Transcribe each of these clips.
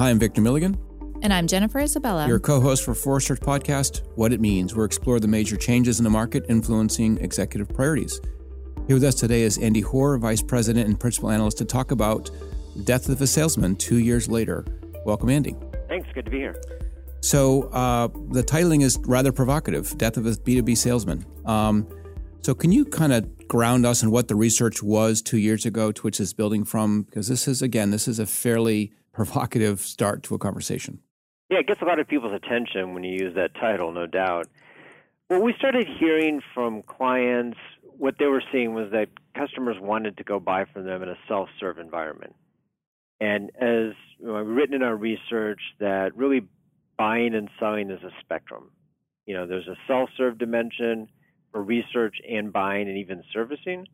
Hi, I'm Victor Milligan. And I'm Jennifer Isabella. Your co host for Forrester's podcast, What It Means, where we explore the major changes in the market influencing executive priorities. Here with us today is Andy Hoar, Vice President and Principal Analyst, to talk about Death of a Salesman two years later. Welcome, Andy. Thanks. Good to be here. So, uh, the titling is rather provocative Death of a B2B Salesman. Um, so, can you kind of ground us in what the research was two years ago to which it's building from? Because this is, again, this is a fairly provocative start to a conversation. Yeah, it gets a lot of people's attention when you use that title, no doubt. What we started hearing from clients, what they were seeing was that customers wanted to go buy from them in a self-serve environment. And as you know, written in our research that really buying and selling is a spectrum. You know, there's a self-serve dimension for research and buying and even servicing.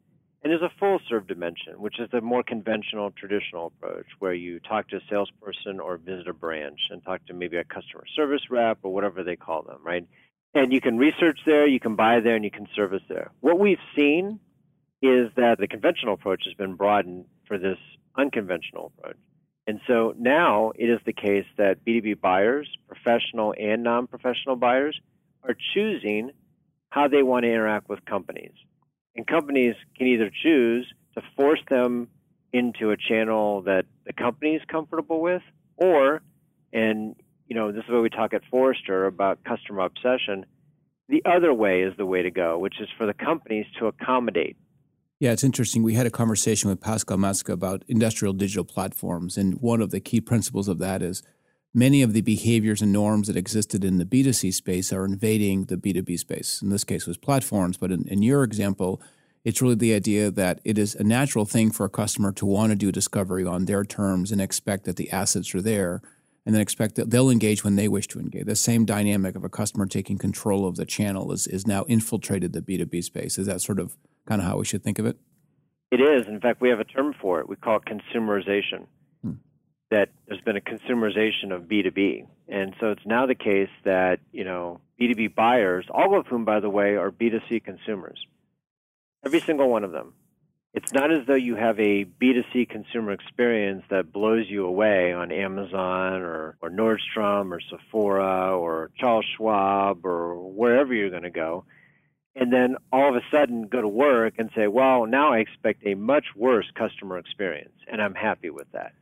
And there's a full serve dimension, which is the more conventional, traditional approach where you talk to a salesperson or visit a branch and talk to maybe a customer service rep or whatever they call them, right? And you can research there, you can buy there, and you can service there. What we've seen is that the conventional approach has been broadened for this unconventional approach. And so now it is the case that B2B buyers, professional and non professional buyers, are choosing how they want to interact with companies. And companies can either choose to force them into a channel that the company is comfortable with, or, and you know, this is what we talk at Forrester about customer obsession. The other way is the way to go, which is for the companies to accommodate. Yeah, it's interesting. We had a conversation with Pascal Matzke about industrial digital platforms, and one of the key principles of that is many of the behaviors and norms that existed in the B2C space are invading the B2B space. In this case, was platforms, but in, in your example, it's really the idea that it is a natural thing for a customer to want to do discovery on their terms and expect that the assets are there and then expect that they'll engage when they wish to engage. The same dynamic of a customer taking control of the channel is, is now infiltrated the B2B space. Is that sort of kind of how we should think of it? It is. In fact, we have a term for it. We call it consumerization. That there's been a consumerization of B2B. And so it's now the case that, you know, B2B buyers, all of whom, by the way, are B2C consumers, every single one of them, it's not as though you have a B2C consumer experience that blows you away on Amazon or, or Nordstrom or Sephora or Charles Schwab or wherever you're going to go. And then all of a sudden go to work and say, well, now I expect a much worse customer experience. And I'm happy with that.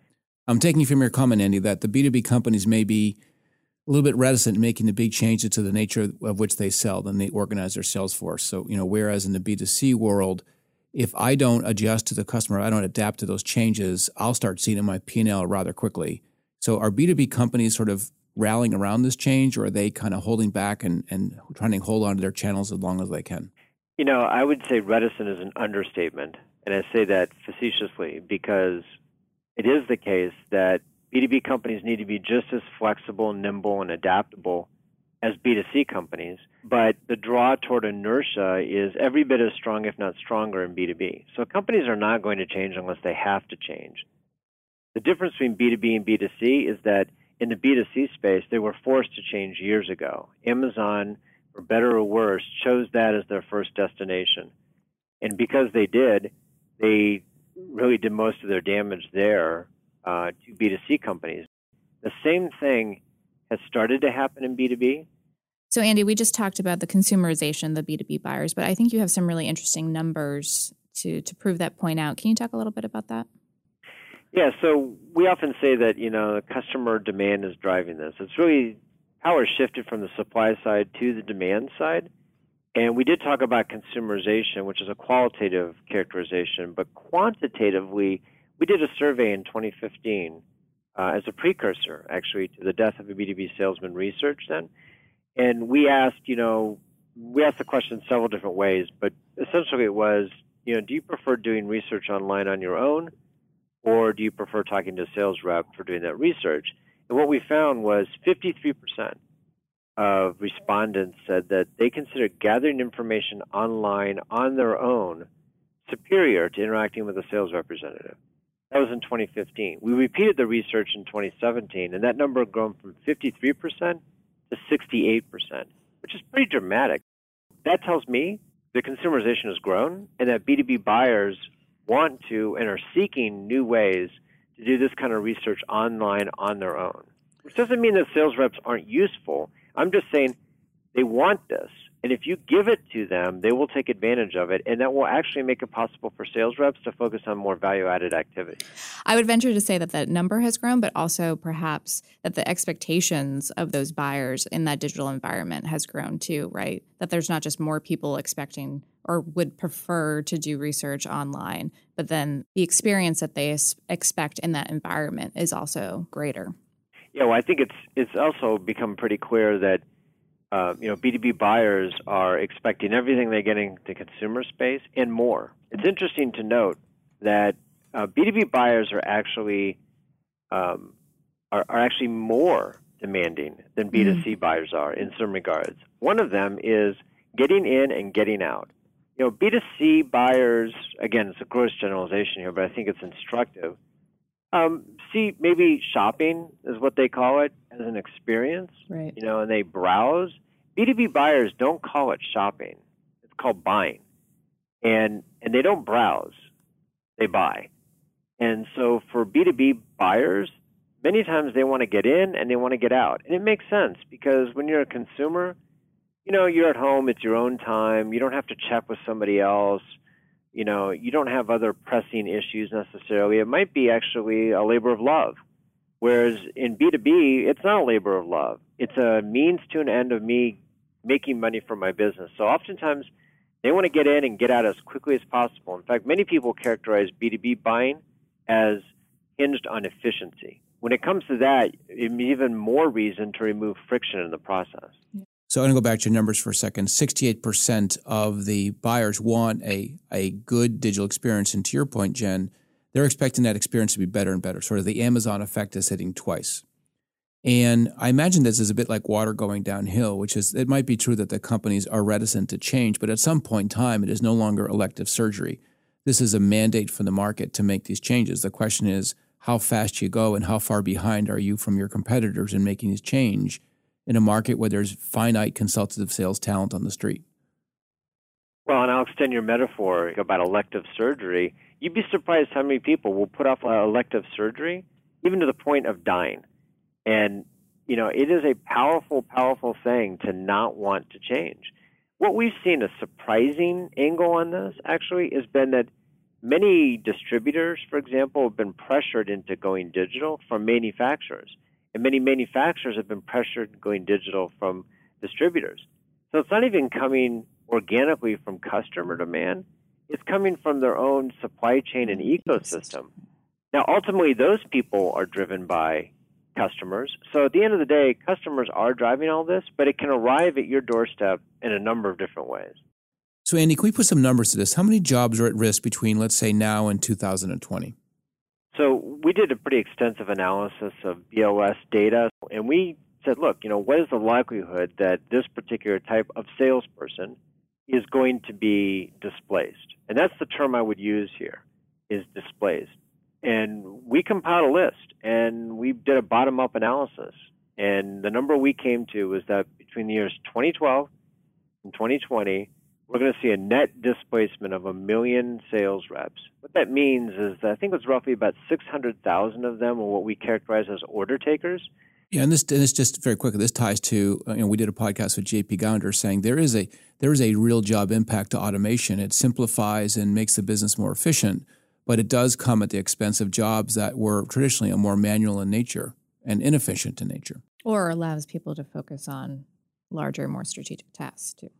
I'm taking from your comment, Andy, that the B2B companies may be a little bit reticent in making the big changes to the nature of which they sell, then they organize their sales force. So, you know, whereas in the B2C world, if I don't adjust to the customer, I don't adapt to those changes, I'll start seeing in my P&L rather quickly. So are B2B companies sort of rallying around this change or are they kind of holding back and, and trying to hold on to their channels as long as they can? You know, I would say reticent is an understatement. And I say that facetiously because it is the case that B2B companies need to be just as flexible, nimble, and adaptable as B2C companies, but the draw toward inertia is every bit as strong, if not stronger, in B2B. So companies are not going to change unless they have to change. The difference between B2B and B2C is that in the B2C space, they were forced to change years ago. Amazon, for better or worse, chose that as their first destination. And because they did, they really did most of their damage there uh, to B2C companies. The same thing has started to happen in B2B, so, Andy, we just talked about the consumerization, the B2B buyers, but I think you have some really interesting numbers to, to prove that point out. Can you talk a little bit about that? Yeah, so we often say that, you know, customer demand is driving this. It's really power shifted from the supply side to the demand side. And we did talk about consumerization, which is a qualitative characterization, but quantitatively, we did a survey in 2015 uh, as a precursor, actually, to the death of a B2B salesman research then and we asked, you know, we asked the question several different ways, but essentially it was, you know, do you prefer doing research online on your own, or do you prefer talking to a sales rep for doing that research? And what we found was 53% of respondents said that they consider gathering information online on their own superior to interacting with a sales representative. That was in 2015. We repeated the research in 2017, and that number had grown from 53% to 68%, which is pretty dramatic. That tells me the consumerization has grown and that B2B buyers want to and are seeking new ways to do this kind of research online on their own. Which doesn't mean that sales reps aren't useful. I'm just saying they want this. And if you give it to them, they will take advantage of it, and that will actually make it possible for sales reps to focus on more value added activities. I would venture to say that that number has grown, but also perhaps that the expectations of those buyers in that digital environment has grown too, right? That there's not just more people expecting or would prefer to do research online, but then the experience that they expect in that environment is also greater. Yeah, well, I think it's it's also become pretty clear that uh, you know, B2B buyers are expecting everything they get in the consumer space and more. It's interesting to note that uh, B2B buyers are actually um, are, are, actually more demanding than B2C mm. buyers are in some regards. One of them is getting in and getting out. You know, B2C buyers, again, it's a gross generalization here, but I think it's instructive. Um, see, maybe shopping is what they call it as an experience. Right. You know, and they browse. B2B buyers don't call it shopping. It's called buying. And and they don't browse. They buy. And so for B2B buyers, many times they want to get in and they want to get out. And it makes sense because when you're a consumer, you know, you're at home, it's your own time, you don't have to check with somebody else. You know, you don't have other pressing issues necessarily. It might be actually a labor of love. Whereas in B2B, it's not a labor of love. It's a means to an end of me making money from my business. So oftentimes they want to get in and get out as quickly as possible. In fact, many people characterize B2B buying as hinged on efficiency. When it comes to that, even more reason to remove friction in the process. So I'm going to go back to numbers for a second. 68% of the buyers want a, a good digital experience. And to your point, Jen, they're expecting that experience to be better and better. Sort of the Amazon effect is hitting twice. And I imagine this is a bit like water going downhill, which is it might be true that the companies are reticent to change, but at some point in time, it is no longer elective surgery. This is a mandate from the market to make these changes. The question is how fast you go and how far behind are you from your competitors in making this change in a market where there's finite consultative sales talent on the street. Well, and I'll extend your metaphor about elective surgery. You'd be surprised how many people will put off uh, elective surgery, even to the point of dying. And, you know, it is a powerful, powerful thing to not want to change. What we've seen a surprising angle on this actually has been that many distributors, for example, have been pressured into going digital from manufacturers. And many manufacturers have been pressured going digital from distributors. So it's not even coming organically from customer demand, it's coming from their own supply chain and ecosystem. Now, ultimately, those people are driven by customers. So at the end of the day, customers are driving all this, but it can arrive at your doorstep in a number of different ways. So, Andy, can we put some numbers to this? How many jobs are at risk between, let's say, now and 2020? So, we did a pretty extensive analysis of BLS data, and we said, look, you know, what is the likelihood that this particular type of salesperson is going to be displaced? And that's the term I would use here, is displaced. And we compiled a list and we did a bottom up analysis. And the number we came to was that between the years 2012 and 2020, we're going to see a net displacement of a million sales reps. What that means is that I think it's roughly about 600,000 of them are what we characterize as order takers. Yeah, and this, and this just very quickly. This ties to you know we did a podcast with JP Gownder saying there is a there is a real job impact to automation. It simplifies and makes the business more efficient but it does come at the expense of jobs that were traditionally more manual in nature and inefficient in nature. Or allows people to focus on larger, more strategic tasks too.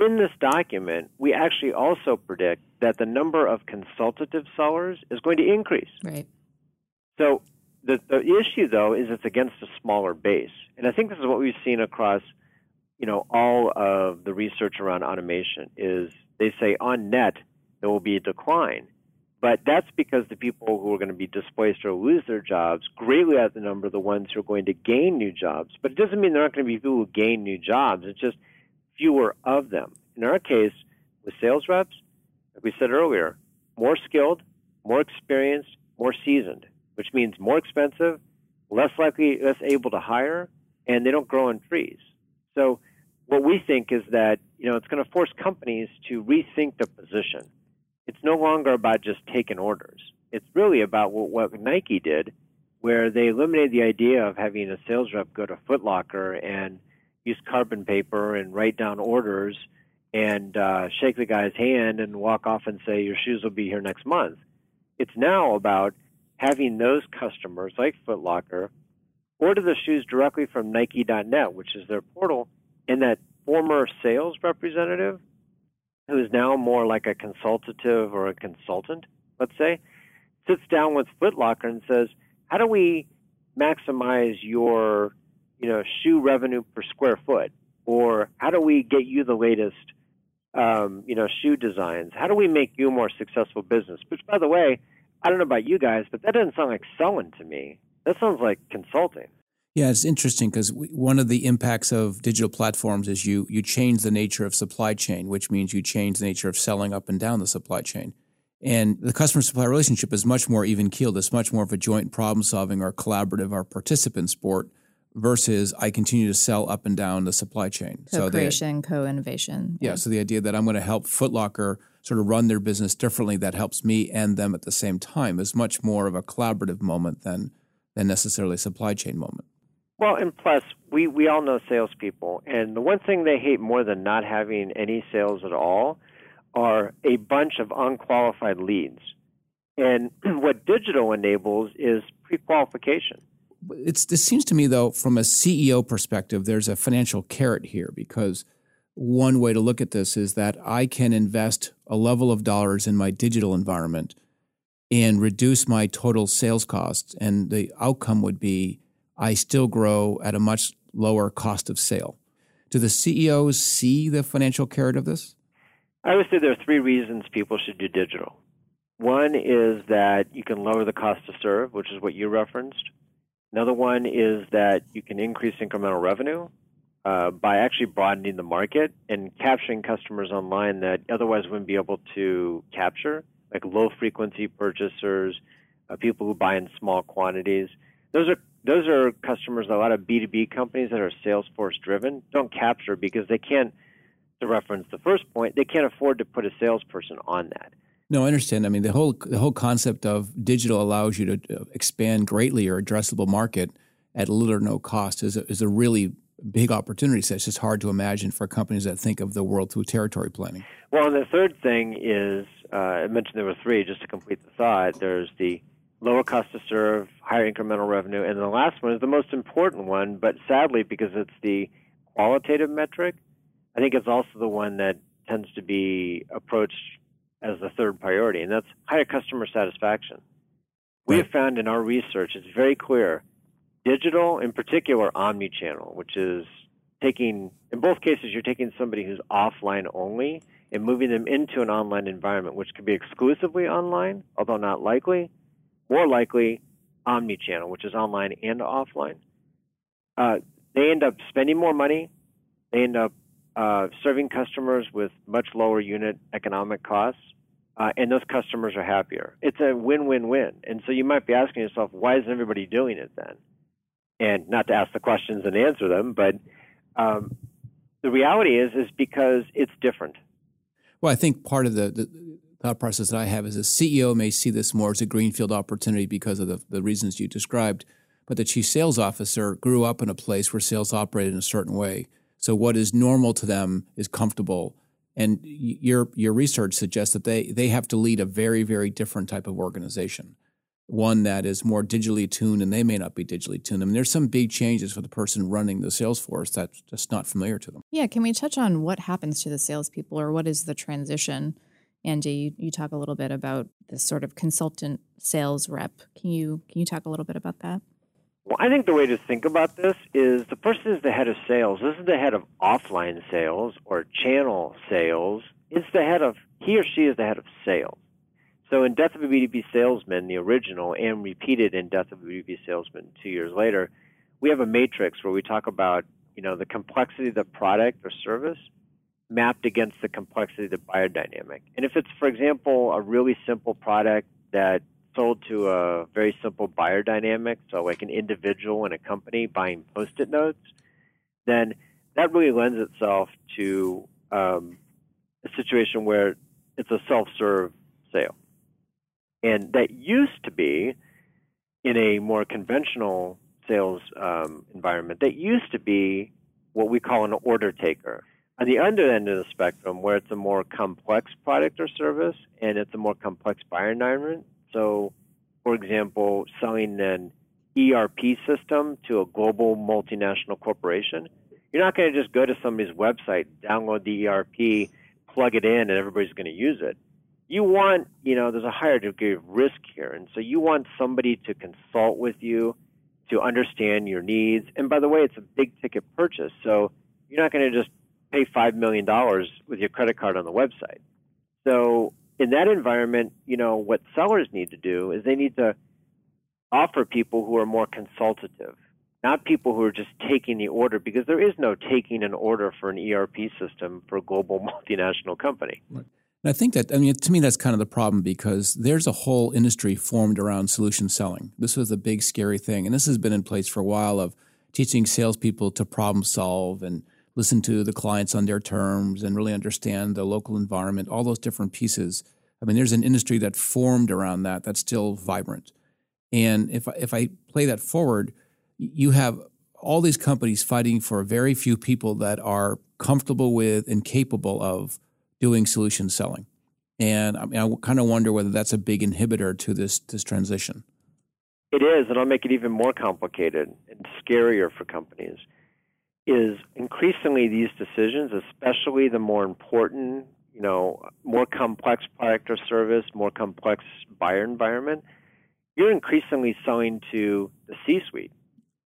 In this document, we actually also predict that the number of consultative sellers is going to increase. Right. So the, the issue though is it's against a smaller base. And I think this is what we've seen across, you know, all of the research around automation is they say on net there will be a decline. But that's because the people who are going to be displaced or lose their jobs greatly outnumber the number of the ones who are going to gain new jobs. But it doesn't mean there aren't going to be people who gain new jobs. It's just fewer of them. In our case, with sales reps, like we said earlier, more skilled, more experienced, more seasoned, which means more expensive, less likely, less able to hire, and they don't grow on trees. So what we think is that you know it's going to force companies to rethink the position it's no longer about just taking orders. It's really about what, what Nike did, where they eliminated the idea of having a sales rep go to Foot Locker and use carbon paper and write down orders and uh, shake the guy's hand and walk off and say, Your shoes will be here next month. It's now about having those customers, like Foot Locker, order the shoes directly from Nike.net, which is their portal, and that former sales representative, who is now more like a consultative or a consultant, let's say, sits down with Foot Locker and says, "How do we maximize your, you know, shoe revenue per square foot?" Or how do we get you the latest, um, you know, shoe designs? How do we make you a more successful business? Which, by the way, I don't know about you guys, but that doesn't sound like selling to me. That sounds like consulting. Yeah, it's interesting because one of the impacts of digital platforms is you you change the nature of supply chain, which means you change the nature of selling up and down the supply chain. And the customer supply relationship is much more even keeled. It's much more of a joint problem solving or collaborative or participant sport versus I continue to sell up and down the supply chain. Co-creation, so co-innovation. Yeah, yeah, so the idea that I'm going to help Foot Locker sort of run their business differently that helps me and them at the same time is much more of a collaborative moment than than necessarily a supply chain moment. Well, and plus, we, we all know salespeople, and the one thing they hate more than not having any sales at all are a bunch of unqualified leads. And what digital enables is pre qualification. It's, this seems to me, though, from a CEO perspective, there's a financial carrot here because one way to look at this is that I can invest a level of dollars in my digital environment and reduce my total sales costs. And the outcome would be I still grow at a much lower cost of sale. Do the CEOs see the financial carrot of this? I would say there are three reasons people should do digital. One is that you can lower the cost to serve, which is what you referenced. Another one is that you can increase incremental revenue uh, by actually broadening the market and capturing customers online that otherwise wouldn't be able to capture like low frequency purchasers, uh, people who buy in small quantities. Those are those are customers that a lot of B2B companies that are sales force driven don't capture because they can't to reference the first point, they can't afford to put a salesperson on that. No, I understand. I mean, the whole the whole concept of digital allows you to uh, expand greatly your addressable market at little or no cost is a, is a really big opportunity set. It's just hard to imagine for companies that think of the world through territory planning. Well, and the third thing is uh, I mentioned there were three, just to complete the thought. There's the lower cost to serve, higher incremental revenue, and the last one is the most important one, but sadly, because it's the qualitative metric, I think it's also the one that tends to be approached as the third priority, and that's higher customer satisfaction. We have found in our research, it's very clear, digital, in particular, omni-channel, which is taking, in both cases, you're taking somebody who's offline only and moving them into an online environment, which could be exclusively online, although not likely, more likely omni-channel, which is online and offline. Uh, they end up spending more money. They end up uh, serving customers with much lower unit economic costs, uh, and those customers are happier. It's a win-win-win. And so you might be asking yourself, why isn't everybody doing it then? And not to ask the questions and answer them, but um, the reality is is because it's different. Well, I think part of the, the, thought process that I have is a CEO may see this more as a greenfield opportunity because of the, the reasons you described, but the chief sales officer grew up in a place where sales operated in a certain way. So what is normal to them is comfortable. And your your research suggests that they they have to lead a very very different type of organization one that is more digitally tuned and they may not be digitally tuned. I mean, there's some big changes for the person running the sales force that's just not familiar to them. Yeah. Can we touch on what happens to the salespeople or what is the transition? Andy, you, you talk a little bit about this sort of consultant sales rep. Can you can you talk a little bit about that? Well, I think the way to think about this is the person is the head of sales. This is the head of offline sales or channel sales. It's the head of he or she is the head of sales. So in Death of a B2B Salesman, the original, and repeated in Death of a B2B Salesman two years later, we have a matrix where we talk about you know the complexity of the product or service mapped against the complexity of the buyer dynamic. And if it's, for example, a really simple product that sold to a very simple buyer dynamic, so like an individual and a company buying post-it notes, then that really lends itself to um, a situation where it's a self-serve sale. And that used to be in a more conventional sales um, environment, that used to be what we call an order taker. On the other end of the spectrum, where it's a more complex product or service and it's a more complex buyer environment. So, for example, selling an ERP system to a global multinational corporation, you're not going to just go to somebody's website, download the ERP, plug it in, and everybody's going to use it. You want, you know, there's a higher degree of risk here. And so you want somebody to consult with you, to understand your needs. And by the way, it's a big ticket purchase. So you're not going to just pay $5 million with your credit card on the website. So in that environment, you know, what sellers need to do is they need to offer people who are more consultative, not people who are just taking the order, because there is no taking an order for an ERP system for a global multinational company. Right. And I think that, I mean, to me, that's kind of the problem because there's a whole industry formed around solution selling. This was a big, scary thing. And this has been in place for a while of teaching salespeople to problem solve and listen to the clients on their terms and really understand the local environment, all those different pieces. I mean, there's an industry that formed around that that's still vibrant. And if if I play that forward, you have all these companies fighting for very few people that are comfortable with and capable of doing solution selling. And I mean, I kind of wonder whether that's a big inhibitor to this this transition. It is, and I'll make it even more complicated and scarier for companies. Is increasingly these decisions, especially the more important, you know, more complex product or service, more complex buyer environment, you're increasingly selling to the C suite.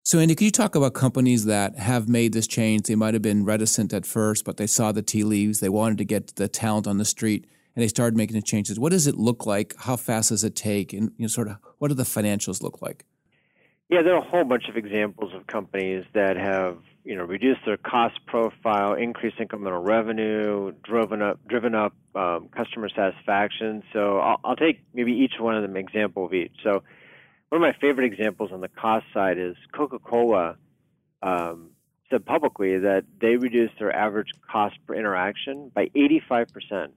So, Andy, could you talk about companies that have made this change? They might have been reticent at first, but they saw the tea leaves. They wanted to get the talent on the street, and they started making the changes. What does it look like? How fast does it take? And you know, sort of, what do the financials look like? Yeah, there are a whole bunch of examples of companies that have you know reduced their cost profile, increased incremental revenue, driven up driven up um, customer satisfaction. So I'll, I'll take maybe each one of them example of each. So one of my favorite examples on the cost side is Coca-Cola um, said publicly that they reduced their average cost per interaction by 85%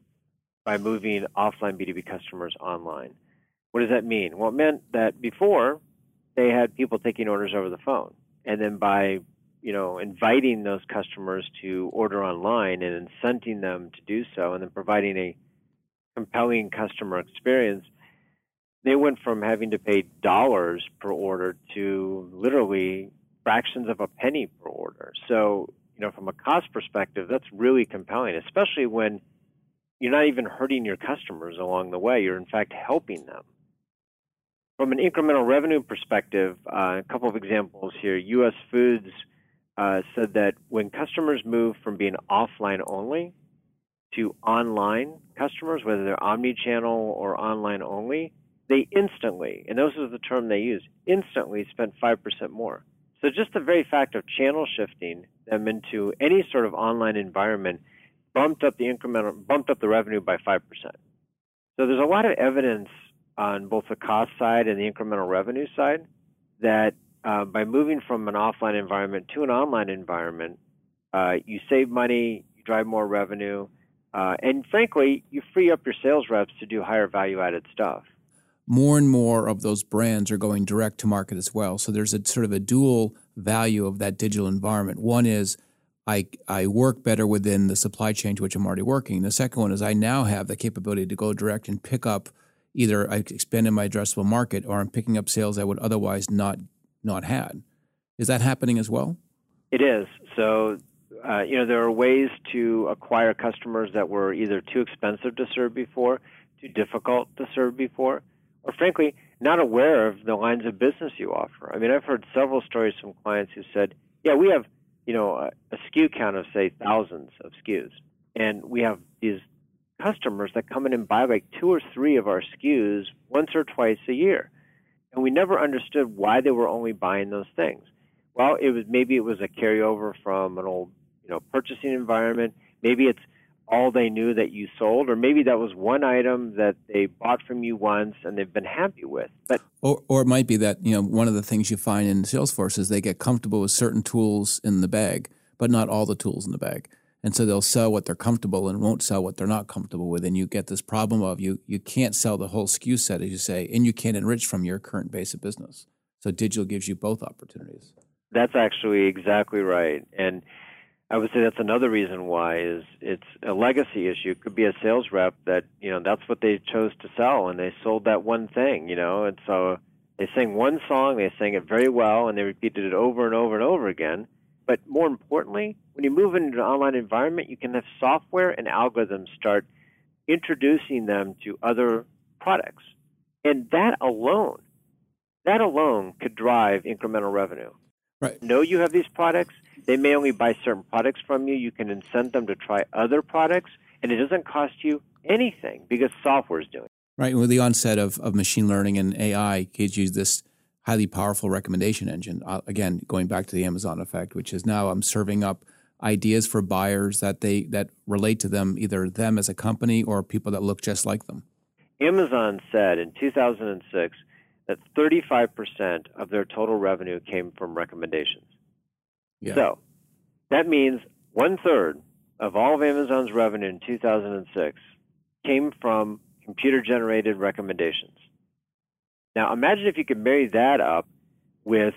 by moving offline B2B customers online. What does that mean? Well, it meant that before they had people taking orders over the phone, and then by you know inviting those customers to order online and incenting them to do so, and then providing a compelling customer experience, they went from having to pay dollars per order to literally fractions of a penny per order. So, you know, from a cost perspective, that's really compelling, especially when you're not even hurting your customers along the way. You're, in fact, helping them. From an incremental revenue perspective, uh, a couple of examples here. U.S. Foods uh, said that when customers move from being offline only to online customers, whether they're omni-channel or online only, they instantly, and those are the term they use, instantly spent 5% more. So just the very fact of channel shifting them into any sort of online environment bumped up the incremental, bumped up the revenue by 5%. So there's a lot of evidence on both the cost side and the incremental revenue side that uh, by moving from an offline environment to an online environment, uh, you save money, you drive more revenue, uh, and frankly, you free up your sales reps to do higher value added stuff more and more of those brands are going direct to market as well. So there's a sort of a dual value of that digital environment. One is I, I work better within the supply chain to which I'm already working. The second one is I now have the capability to go direct and pick up either I expanded my addressable market or I'm picking up sales I would otherwise not not had. Is that happening as well? It is. So uh, you know there are ways to acquire customers that were either too expensive to serve before, too difficult to serve before or frankly, not aware of the lines of business you offer. I mean, I've heard several stories from clients who said, "Yeah, we have, you know, a, a SKU count of say thousands of SKUs, and we have these customers that come in and buy like two or three of our SKUs once or twice a year, and we never understood why they were only buying those things. Well, it was maybe it was a carryover from an old, you know, purchasing environment. Maybe it's all they knew that you sold, or maybe that was one item that they bought from you once and they've been happy with. But or, or it might be that you know one of the things you find in sales force is they get comfortable with certain tools in the bag, but not all the tools in the bag. And so they'll sell what they're comfortable and won't sell what they're not comfortable with. And you get this problem of you you can't sell the whole SKU set, as you say, and you can't enrich from your current base of business. So digital gives you both opportunities. That's actually exactly right. And I would say that's another reason why is it's a legacy issue. It could be a sales rep that, you know, that's what they chose to sell and they sold that one thing, you know, and so they sang one song, they sang it very well, and they repeated it over and over and over again. But more importantly, when you move into an online environment, you can have software and algorithms start introducing them to other products. And that alone, that alone could drive incremental revenue. Right. Know you have these products. They may only buy certain products from you. You can incent them to try other products, and it doesn't cost you anything because software is doing it. Right. With the onset of, of machine learning and AI, kids use this highly powerful recommendation engine. Uh, again, going back to the Amazon effect, which is now I'm serving up ideas for buyers that they that relate to them, either them as a company or people that look just like them. Amazon said in 2006 that 35% of their total revenue came from recommendations. Yeah. So that means one third of all of Amazon's revenue in 2006 came from computer generated recommendations. Now imagine if you could marry that up with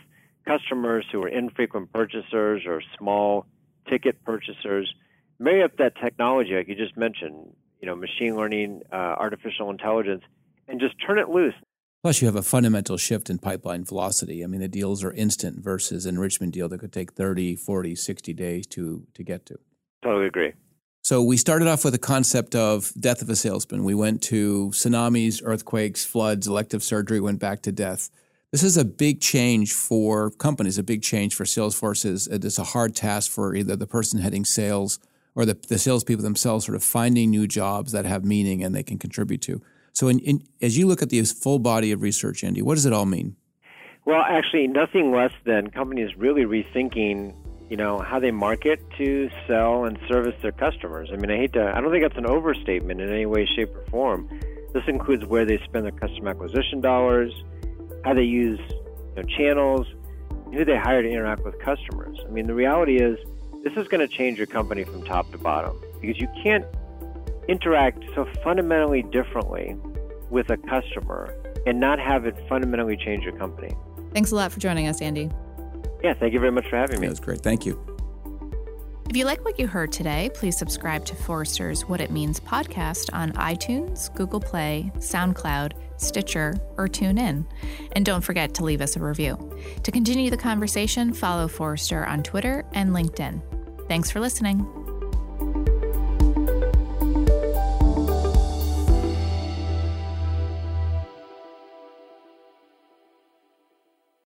customers who are infrequent purchasers or small ticket purchasers. Marry up that technology, like you just mentioned, you know, machine learning, uh, artificial intelligence, and just turn it loose. Plus, you have a fundamental shift in pipeline velocity. I mean, the deals are instant versus an enrichment deal that could take 30, 40, 60 days to, to get to. Totally agree. So we started off with a concept of death of a salesman. We went to tsunamis, earthquakes, floods, elective surgery, went back to death. This is a big change for companies, a big change for sales forces. It's a hard task for either the person heading sales or the, the salespeople themselves sort of finding new jobs that have meaning and they can contribute to. So, in, in, as you look at the full body of research, Andy, what does it all mean? Well, actually, nothing less than companies really rethinking, you know, how they market to sell and service their customers. I mean, I hate to, I don't think that's an overstatement in any way, shape, or form. This includes where they spend their customer acquisition dollars, how they use you know, channels, who they hire to interact with customers. I mean, the reality is, this is going to change your company from top to bottom because you can't interact so fundamentally differently with a customer and not have it fundamentally change your company. Thanks a lot for joining us, Andy. Yeah, thank you very much for having me. That was great. Thank you. If you like what you heard today, please subscribe to Forrester's What It Means podcast on iTunes, Google Play, SoundCloud, Stitcher, or TuneIn. And don't forget to leave us a review. To continue the conversation, follow Forrester on Twitter and LinkedIn. Thanks for listening.